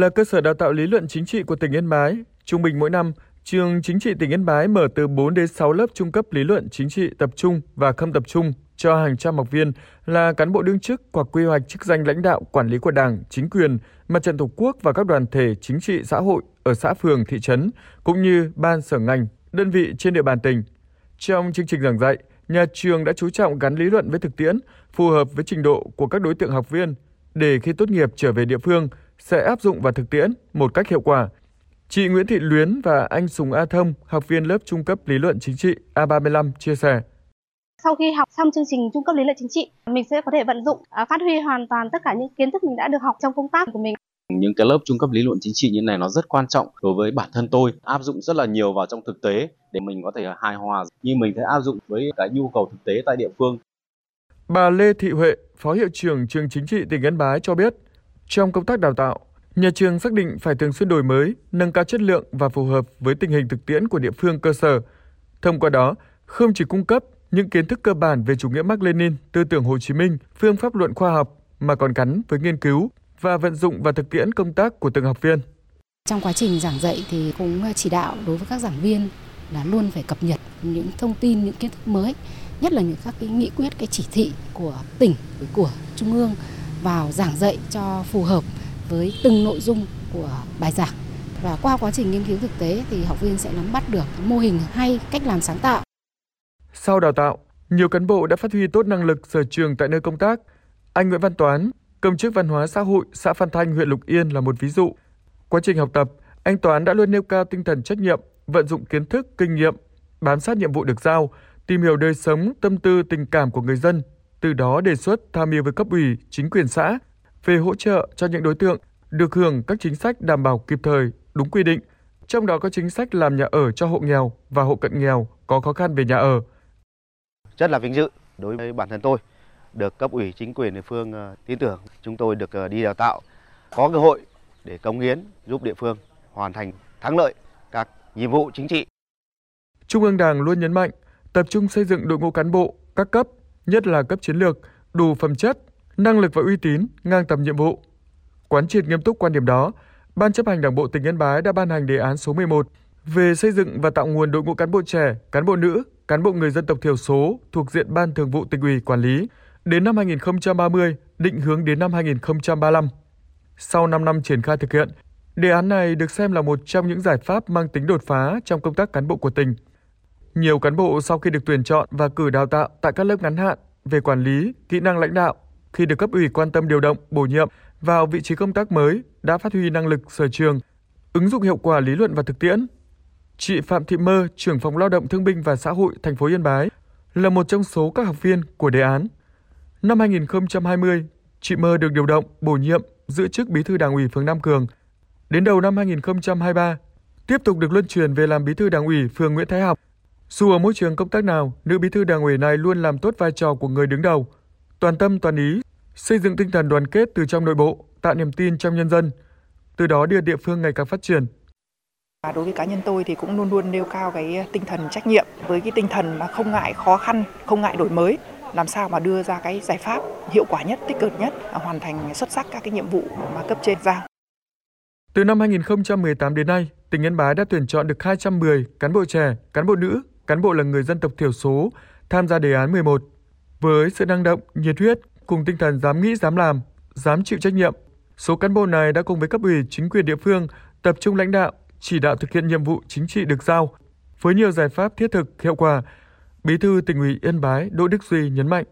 là cơ sở đào tạo lý luận chính trị của tỉnh Yên Bái. Trung bình mỗi năm, trường chính trị tỉnh Yên Bái mở từ 4 đến 6 lớp trung cấp lý luận chính trị tập trung và không tập trung cho hàng trăm học viên là cán bộ đương chức hoặc quy hoạch chức danh lãnh đạo quản lý của Đảng, chính quyền, mặt trận Tổ quốc và các đoàn thể chính trị xã hội ở xã phường, thị trấn cũng như ban sở ngành, đơn vị trên địa bàn tỉnh. Trong chương trình giảng dạy, nhà trường đã chú trọng gắn lý luận với thực tiễn, phù hợp với trình độ của các đối tượng học viên để khi tốt nghiệp trở về địa phương sẽ áp dụng vào thực tiễn một cách hiệu quả. Chị Nguyễn Thị Luyến và anh Sùng A Thông, học viên lớp trung cấp lý luận chính trị A35 chia sẻ. Sau khi học xong chương trình trung cấp lý luận chính trị, mình sẽ có thể vận dụng, à, phát huy hoàn toàn tất cả những kiến thức mình đã được học trong công tác của mình. Những cái lớp trung cấp lý luận chính trị như này nó rất quan trọng đối với bản thân tôi, áp dụng rất là nhiều vào trong thực tế để mình có thể hài hòa như mình sẽ áp dụng với cái nhu cầu thực tế tại địa phương. Bà Lê Thị Huệ, Phó Hiệu trưởng trường chính trị tỉnh Yên Bái cho biết, trong công tác đào tạo, nhà trường xác định phải thường xuyên đổi mới, nâng cao chất lượng và phù hợp với tình hình thực tiễn của địa phương cơ sở. Thông qua đó, không chỉ cung cấp những kiến thức cơ bản về chủ nghĩa Mác Lênin, tư tưởng Hồ Chí Minh, phương pháp luận khoa học mà còn gắn với nghiên cứu và vận dụng vào thực tiễn công tác của từng học viên. Trong quá trình giảng dạy thì cũng chỉ đạo đối với các giảng viên là luôn phải cập nhật những thông tin, những kiến thức mới, nhất là những các cái nghị quyết, cái chỉ thị của tỉnh, của trung ương vào giảng dạy cho phù hợp với từng nội dung của bài giảng. Và qua quá trình nghiên cứu thực tế thì học viên sẽ nắm bắt được mô hình hay cách làm sáng tạo. Sau đào tạo, nhiều cán bộ đã phát huy tốt năng lực sở trường tại nơi công tác. Anh Nguyễn Văn Toán, công chức văn hóa xã hội xã Phan Thanh, huyện Lục Yên là một ví dụ. Quá trình học tập, anh Toán đã luôn nêu cao tinh thần trách nhiệm, vận dụng kiến thức, kinh nghiệm, bám sát nhiệm vụ được giao, tìm hiểu đời sống, tâm tư, tình cảm của người dân, từ đó đề xuất tham mưu với cấp ủy, chính quyền xã về hỗ trợ cho những đối tượng được hưởng các chính sách đảm bảo kịp thời, đúng quy định, trong đó có chính sách làm nhà ở cho hộ nghèo và hộ cận nghèo có khó khăn về nhà ở. Rất là vinh dự đối với bản thân tôi được cấp ủy chính quyền địa phương ờ, tin tưởng chúng tôi được ờ, đi đào tạo có cơ hội để cống hiến giúp địa phương hoàn thành thắng lợi các nhiệm vụ chính trị. Trung ương Đảng luôn nhấn mạnh tập trung xây dựng đội ngũ cán bộ các cấp, nhất là cấp chiến lược, đủ phẩm chất, năng lực và uy tín ngang tầm nhiệm vụ. Quán triệt nghiêm túc quan điểm đó, Ban chấp hành Đảng bộ tỉnh Yên Bái đã ban hành đề án số 11 về xây dựng và tạo nguồn đội ngũ cán bộ trẻ, cán bộ nữ, cán bộ người dân tộc thiểu số thuộc diện Ban Thường vụ tỉnh ủy quản lý đến năm 2030, định hướng đến năm 2035. Sau 5 năm triển khai thực hiện, đề án này được xem là một trong những giải pháp mang tính đột phá trong công tác cán bộ của tỉnh. Nhiều cán bộ sau khi được tuyển chọn và cử đào tạo tại các lớp ngắn hạn về quản lý, kỹ năng lãnh đạo, khi được cấp ủy quan tâm điều động, bổ nhiệm vào vị trí công tác mới đã phát huy năng lực sở trường, ứng dụng hiệu quả lý luận và thực tiễn. Chị Phạm Thị Mơ, trưởng phòng lao động thương binh và xã hội thành phố Yên Bái, là một trong số các học viên của đề án. Năm 2020, chị Mơ được điều động, bổ nhiệm giữ chức bí thư đảng ủy phường Nam Cường. Đến đầu năm 2023, tiếp tục được luân chuyển về làm bí thư đảng ủy phường Nguyễn Thái Học. Dù ở môi trường công tác nào, nữ bí thư đảng ủy này luôn làm tốt vai trò của người đứng đầu, toàn tâm toàn ý, xây dựng tinh thần đoàn kết từ trong nội bộ, tạo niềm tin trong nhân dân, từ đó đưa địa phương ngày càng phát triển. Đối với cá nhân tôi thì cũng luôn luôn nêu cao cái tinh thần trách nhiệm với cái tinh thần mà không ngại khó khăn, không ngại đổi mới, làm sao mà đưa ra cái giải pháp hiệu quả nhất, tích cực nhất, hoàn thành xuất sắc các cái nhiệm vụ mà cấp trên giao. Từ năm 2018 đến nay, tỉnh Yên Bái đã tuyển chọn được 210 cán bộ trẻ, cán bộ nữ, cán bộ là người dân tộc thiểu số tham gia đề án 11. Với sự năng động, nhiệt huyết cùng tinh thần dám nghĩ, dám làm, dám chịu trách nhiệm, số cán bộ này đã cùng với cấp ủy chính quyền địa phương tập trung lãnh đạo, chỉ đạo thực hiện nhiệm vụ chính trị được giao với nhiều giải pháp thiết thực, hiệu quả. Bí thư tỉnh ủy Yên Bái Đỗ Đức Duy nhấn mạnh: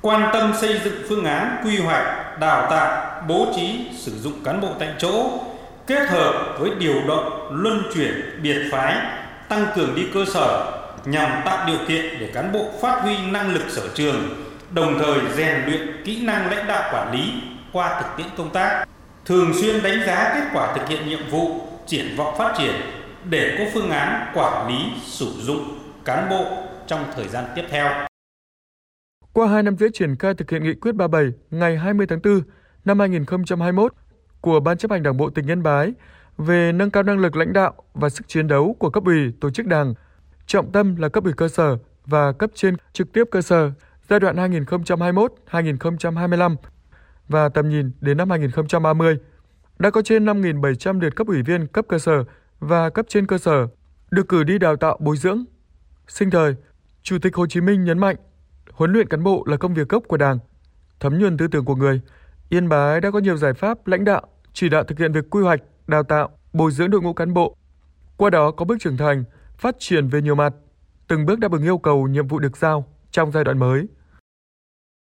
quan tâm xây dựng phương án quy hoạch, đào tạo, bố trí, sử dụng cán bộ tại chỗ, kết hợp với điều động, luân chuyển, biệt phái, tăng cường đi cơ sở nhằm tạo điều kiện để cán bộ phát huy năng lực sở trường, đồng thời rèn luyện kỹ năng lãnh đạo quản lý qua thực tiễn công tác, thường xuyên đánh giá kết quả thực hiện nhiệm vụ, triển vọng phát triển để có phương án quản lý sử dụng cán bộ trong thời gian tiếp theo. Qua 2 năm rưỡi triển khai thực hiện nghị quyết 37 ngày 20 tháng 4 năm 2021 của Ban chấp hành Đảng bộ tỉnh Yên Bái về nâng cao năng lực lãnh đạo và sức chiến đấu của cấp ủy, tổ chức đảng, trọng tâm là cấp ủy cơ sở và cấp trên trực tiếp cơ sở giai đoạn 2021-2025 và tầm nhìn đến năm 2030. đã có trên 5.700 lượt cấp ủy viên cấp cơ sở và cấp trên cơ sở được cử đi đào tạo bồi dưỡng. Sinh thời, Chủ tịch Hồ Chí Minh nhấn mạnh, huấn luyện cán bộ là công việc gốc của Đảng, thấm nhuần tư tưởng của người. Yên Bái đã có nhiều giải pháp lãnh đạo, chỉ đạo thực hiện việc quy hoạch, đào tạo, bồi dưỡng đội ngũ cán bộ. Qua đó có bước trưởng thành, phát triển về nhiều mặt, từng bước đáp ứng yêu cầu nhiệm vụ được giao trong giai đoạn mới.